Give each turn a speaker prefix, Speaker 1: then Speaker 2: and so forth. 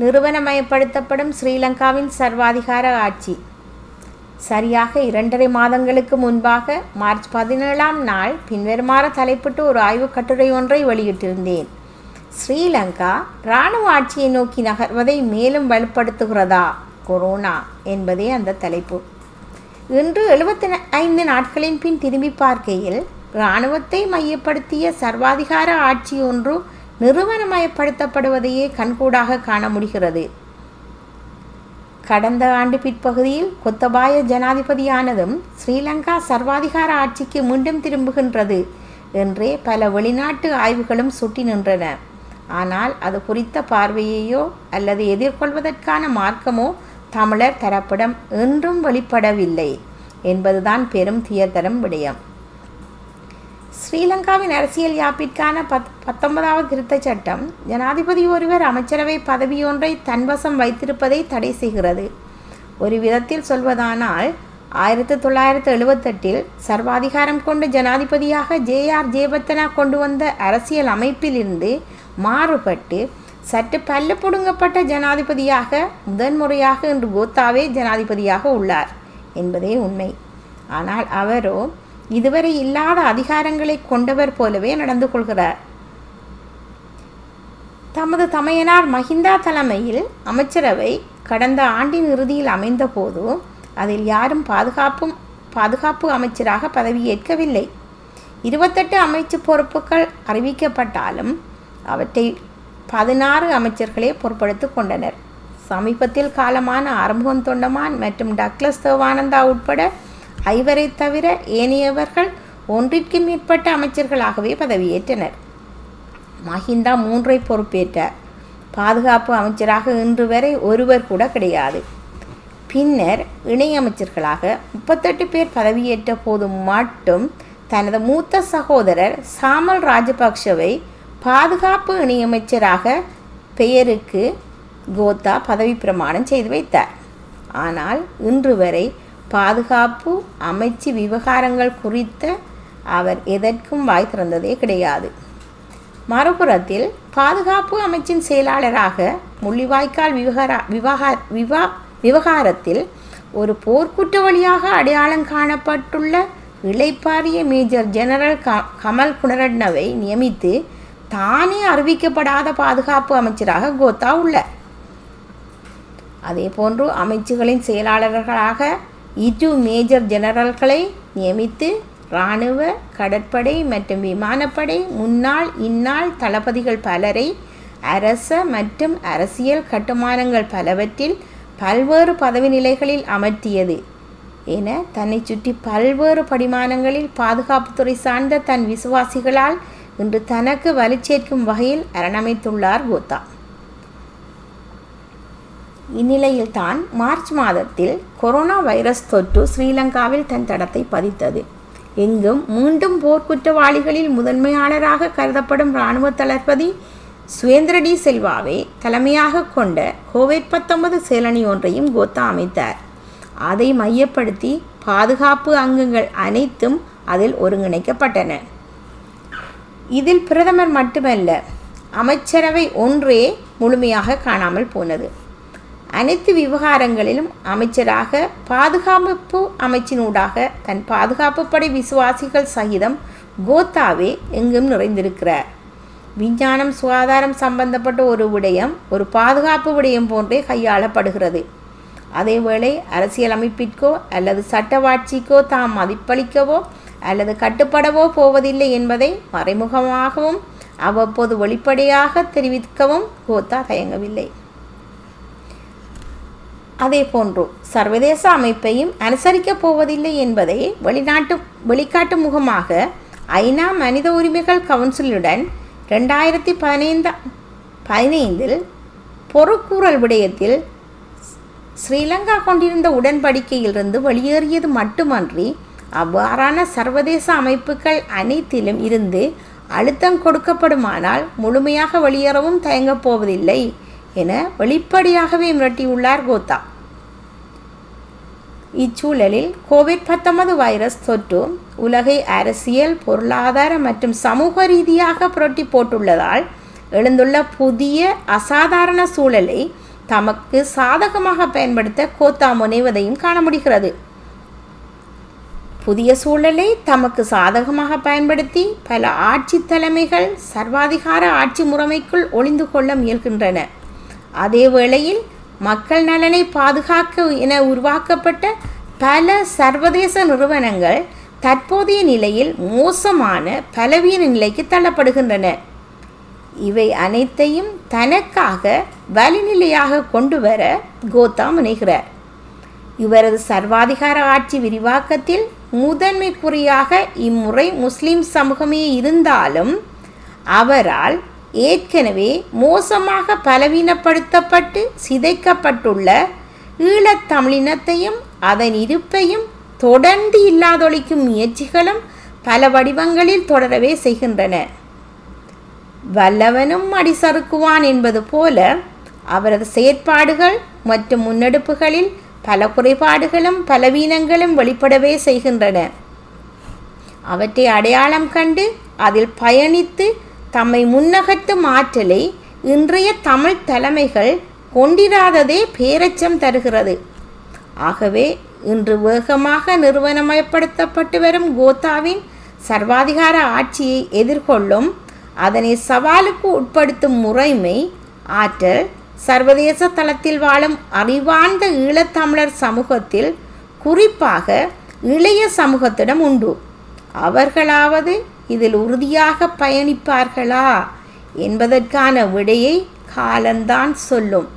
Speaker 1: நிறுவனமயப்படுத்தப்படும் ஸ்ரீலங்காவின் சர்வாதிகார ஆட்சி. சரியாக இரண்டரை மாதங்களுக்கு முன்பாக மார்ச் பதினேழாம் நாள் பின்வருமாறு தலைப்பிட்டு ஒரு ஆய்வுக் கட்டுரை ஒன்றை வெளியிட்டிருந்தேன். ஸ்ரீலங்கா இராணுவ ஆட்சியை நோக்கி நகர்வதை மேலும் வலுப்படுத்துகிறதா? கொரோனா என்பதே அந்த தலைப்பு. இன்று எழுபத்தி ஐந்து நாட்களின் பின் திரும்பி பார்க்கையில் இராணுவத்தை மையப்படுத்திய சர்வாதிகார ஆட்சி ஒன்று நிறுவனமயப்படுத்தப்படுவதையே கண்கூடாக காண முடிகிறது. கடந்த ஆண்டு பிற்பகுதியில் கொத்தபாய ஜனாதிபதியானதும் ஸ்ரீலங்கா சர்வாதிகார ஆட்சிக்கு மீண்டும் திரும்புகின்றது என்றே பல வெளிநாட்டு ஆய்வுகளும் சுட்டி நின்றன. ஆனால் அது குறித்த பார்வையையோ அல்லது எதிர்கொள்வதற்கான மார்க்கமோ தமிழர் தரப்பிடம் என்றும் வெளிப்படவில்லை என்பதுதான் பெரும் துயர்தரும் விடயம். ஸ்ரீலங்காவின் அரசியல் யாப்பிற்கான பத் பத்தொன்பதாவது திருத்தச் சட்டம் ஜனாதிபதி ஒருவர் அமைச்சரவை பதவியொன்றை தன்வசம் வைத்திருப்பதை தடை செய்கிறது. ஒரு விதத்தில் சொல்வதானால் ஆயிரத்தி தொள்ளாயிரத்து எழுபத்தெட்டில் சர்வாதிகாரம் கொண்ட ஜனாதிபதியாக ஜே ஆர் ஜெயபத்தனா கொண்டு வந்த அரசியல் அமைப்பிலிருந்து மாறுபட்டு சற்று பல்லு புடுங்கப்பட்ட ஜனாதிபதியாக முதன்முறையாக இன்று கோத்தாவே ஜனாதிபதியாக உள்ளார் என்பதே உண்மை. ஆனால் அவரோ இதுவரை இல்லாத அதிகாரங்களை கொண்டவர் போலவே நடந்து கொள்கிறார். தமது தமையனார் மஹிந்தா தலைமையில் அமைச்சரவை கடந்த ஆண்டின் இறுதியில் அமைந்தபோது அதில் யாரும் பாதுகாப்பும் பாதுகாப்பு அமைச்சராக பதவியேற்கவில்லை. இருபத்தெட்டு அமைச்சு பொறுப்புகள் அறிவிக்கப்பட்டாலும் அவற்றை பதினாறு அமைச்சர்களே பொறுப்படுத்து கொண்டனர். சமீபத்தில் காலமான அறுமுகன் தொண்டமான் மற்றும் டக்ளஸ் தேவானந்தா உட்பட ஐவரை தவிர ஏனையவர்கள் ஒன்றிற்கு மேற்பட்ட அமைச்சர்களாகவே பதவியேற்றனர். மஹிந்தா மூன்றை பொறுப்பேற்றார். பாதுகாப்பு அமைச்சராக இன்று வரை ஒருவர் கூட கிடையாது. பின்னர் இணையமைச்சர்களாக முப்பத்தெட்டு பேர் பதவியேற்ற போது மட்டும் தனது மூத்த சகோதரர் சாமல் ராஜபக்ஷவை பாதுகாப்பு இணையமைச்சராக பெயருக்கு கோத்தா பதவி பிரமாணம் செய்து வைத்தார். ஆனால் இன்று வரை பாதுகாப்பு அமைச்சு விவகாரங்கள் குறித்த அவர் எதற்கும் வாய் திறந்ததே கிடையாது. மறுபுறத்தில் பாதுகாப்பு அமைச்சின் செயலாளராக முள்ளிவாய்க்கால் விவகார விவகார விவா விவகாரத்தில் ஒரு போர்க்குற்றவாளியாக அடையாளம் காணப்பட்டுள்ள இளைப்பாரிய மேஜர் ஜெனரல் க கமல் குணரட்னவை நியமித்து தானே அறிவிக்கப்படாத பாதுகாப்பு அமைச்சராக கோத்தா உள்ளார். அதேபோன்று அமைச்சுகளின் செயலாளர்களாக இரு மேஜர் ஜெனரல்களை நியமித்து இராணுவ கடற்படை மற்றும் விமானப்படை முன்னாள் இந்நாள் தளபதிகள் பலரை அரச மற்றும் அரசியல் கட்டுமானங்கள் பலவற்றில் பல்வேறு பதவி நிலைகளில் அமர்த்தியது என தன்னை சுற்றி பல்வேறு படிமானங்களில் பாதுகாப்புத்துறை சார்ந்த தன் விசுவாசிகளால் இன்று தனக்கு வலுச்சேர்க்கும் வகையில் அரணமைத்துள்ளார் கோத்தா. இந்நிலையில்தான் மார்ச் மாதத்தில் கொரோனா வைரஸ் தொற்று ஸ்ரீலங்காவில் தன் தடத்தை பதித்தது. எங்கும் மீண்டும் போர்க்குற்றவாளிகளில் முதன்மையாளராக கருதப்படும் இராணுவ தளபதி சுவேந்திர டி செல்வாவை தலைமையாக கொண்ட கோவிட் பத்தொன்பது சேலனி ஒன்றையும் கோத்தா அமைத்தார். அதை மையப்படுத்தி பாதுகாப்பு அங்கங்கள் அனைத்தும் அதில் ஒருங்கிணைக்கப்பட்டன. இதில் பிரதமர் மட்டுமல்ல அமைச்சரவை ஒன்றே முழுமையாக காணாமல் போனது. அனைத்து விவகாரங்களிலும் அமைச்சராக பாதுகாப்பு அமைச்சினூடாக தன் பாதுகாப்பு படை விசுவாசிகள் சகிதம் கோத்தாவே எங்கும் நிறைந்திருக்கிறார். விஞ்ஞானம் சுகாதாரம் சம்பந்தப்பட்ட ஒரு விடயம் ஒரு பாதுகாப்பு விடயம் போன்றே கையாளப்படுகிறது. அதேவேளை அரசியலமைப்பிற்கோ அல்லது சட்டவாட்சிக்கோ தாம் மதிப்பளிக்கவோ அல்லது கட்டுப்படவோ போவதில்லை என்பதை மறைமுகமாகவும் அவ்வப்போது வெளிப்படையாக தெரிவிக்கவும் கோத்தா தயங்கவில்லை. அதேபோன்று சர்வதேச அமைப்பையும் அனுசரிக்கப் போவதில்லை என்பதை வெளிநாட்டு வெளிக்காட்டு முகமாக ஐநா மனித உரிமைகள் கவுன்சிலுடன் ரெண்டாயிரத்தி பதினைந்து பதினைந்தில் பொறுக்கூறல் விடயத்தில் ஸ்ரீலங்கா கொண்டிருந்த உடன்படிக்கையிலிருந்து வெளியேறியது மட்டுமன்றி அவ்வாறான சர்வதேச அமைப்புகள் அனைத்திலும் இருந்து அழுத்தம் கொடுக்கப்படுமானால் முழுமையாக வெளியேறவும் தயங்கப் போவதில்லை. என வெளிப்படையாகவே மிரட்டியுள்ளார் கோத்தா. இச்சூழலில் கோவிட் பத்தொன்பது வைரஸ் தொற்று உலகை அரசியல் பொருளாதார மற்றும் சமூக ரீதியாக புரட்டி போட்டுள்ளதால் எழுந்துள்ள புதிய அசாதாரண சூழலை தமக்கு சாதகமாக பயன்படுத்த கோத்தா முனைவதையும் காண முடிகிறது. புதிய சூழலை தமக்கு சாதகமாக பயன்படுத்தி பல ஆட்சி தலைமைகள் சர்வாதிகார ஆட்சி முறைமைக்குள் ஒளிந்து கொள்ள முயல்கின்றன. அதே வேளையில் மக்கள் நலனை பாதுகாக்க என உருவாக்கப்பட்ட பல சர்வதேச நிறுவனங்கள் தற்போதைய நிலையில் மோசமான பலவீன நிலைக்கு தள்ளப்படுகின்றன. இவை அனைத்தையும் தனக்காக வலிநிலையாக கொண்டு வர கோத்தா முனைகிறார். இவரது சர்வாதிகார ஆட்சி விரிவாக்கத்தில் முதன்மைக்குறியாக இம்முறை முஸ்லிம் சமூகமே இருந்தாலும் அவரால் ஏற்கனவே மோசமாக பலவீனப்படுத்தப்பட்டு சிதைக்கப்பட்டுள்ள ஈழத்தமிழினத்தையும் அதன் இருப்பையும் தொடர்ந்து இல்லாதொழிக்கும் முயற்சிகளும் பல வடிவங்களில் தொடரவே செய்கின்றன. வல்லவனும் அடிசறுக்குவான் என்பது போல அவரது செயற்பாடுகள் மற்றும் முன்னெடுப்புகளில் பல குறைபாடுகளும் பலவீனங்களும் வெளிப்படவே செய்கின்றன. அவற்றை அடையாளம் கண்டு அதில் பயணித்து தம்மை முன்னகட்டும் ஆற்றலை இன்றைய தமிழ் தலைமைகள் கொண்டிராததே பேரச்சம் தருகிறது. ஆகவே இன்று வேகமாக நிறுவனமயப்படுத்தப்பட்டு வரும் கோத்தாவின் சர்வாதிகார ஆட்சியை எதிர்கொள்ளும் அதனை சவாலுக்கு உட்படுத்தும் முறைமை ஆற்றல் சர்வதேச தளத்தில் வாழும் அறிவார்ந்த ஈழத்தமிழர் சமூகத்தில் குறிப்பாக இளைய சமூகத்திடம் உண்டு. அவர்களாவது இதில் உறுதியாக பயணிப்பார்களா? என்பதற்கான விடையை காலந்தான் சொல்லும்.